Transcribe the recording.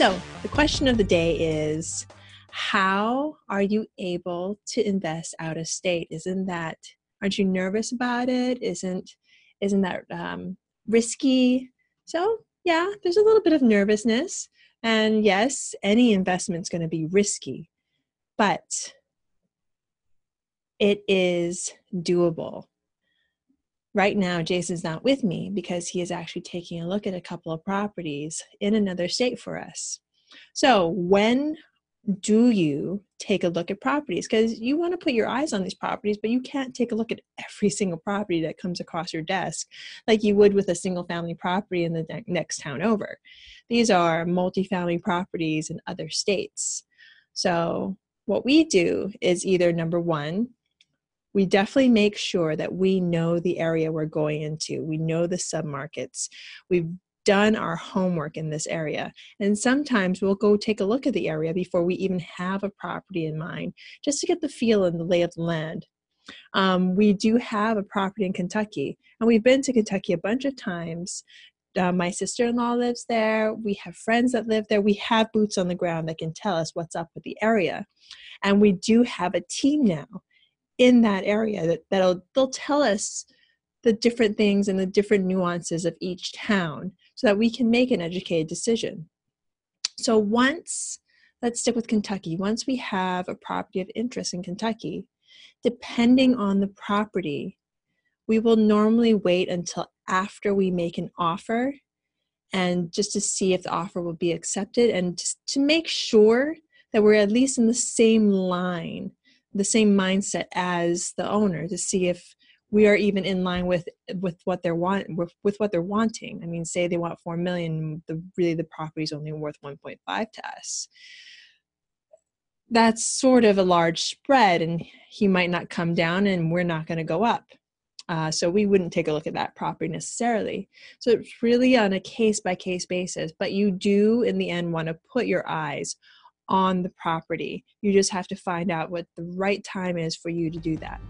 So, the question of the day is how are you able to invest out of state? Isn't that aren't you nervous about it? Isn't isn't that um, risky? So, yeah, there's a little bit of nervousness, and yes, any investment's going to be risky, but it is doable. Right now, Jason's not with me because he is actually taking a look at a couple of properties in another state for us. So, when do you take a look at properties? Because you want to put your eyes on these properties, but you can't take a look at every single property that comes across your desk like you would with a single family property in the ne- next town over. These are multifamily properties in other states. So, what we do is either number one, we definitely make sure that we know the area we're going into. We know the submarkets. We've done our homework in this area. And sometimes we'll go take a look at the area before we even have a property in mind, just to get the feel and the lay of the land. Um, we do have a property in Kentucky, and we've been to Kentucky a bunch of times. Uh, my sister in law lives there. We have friends that live there. We have boots on the ground that can tell us what's up with the area. And we do have a team now in that area that, that'll they'll tell us the different things and the different nuances of each town so that we can make an educated decision. So once let's stick with Kentucky. Once we have a property of interest in Kentucky, depending on the property, we will normally wait until after we make an offer and just to see if the offer will be accepted and just to make sure that we're at least in the same line the same mindset as the owner to see if we are even in line with with what they're want with, with what they're wanting. I mean, say they want four million, the really the property is only worth one point five to us. That's sort of a large spread, and he might not come down, and we're not going to go up. Uh, so we wouldn't take a look at that property necessarily. So it's really on a case by case basis, but you do in the end want to put your eyes on the property. You just have to find out what the right time is for you to do that.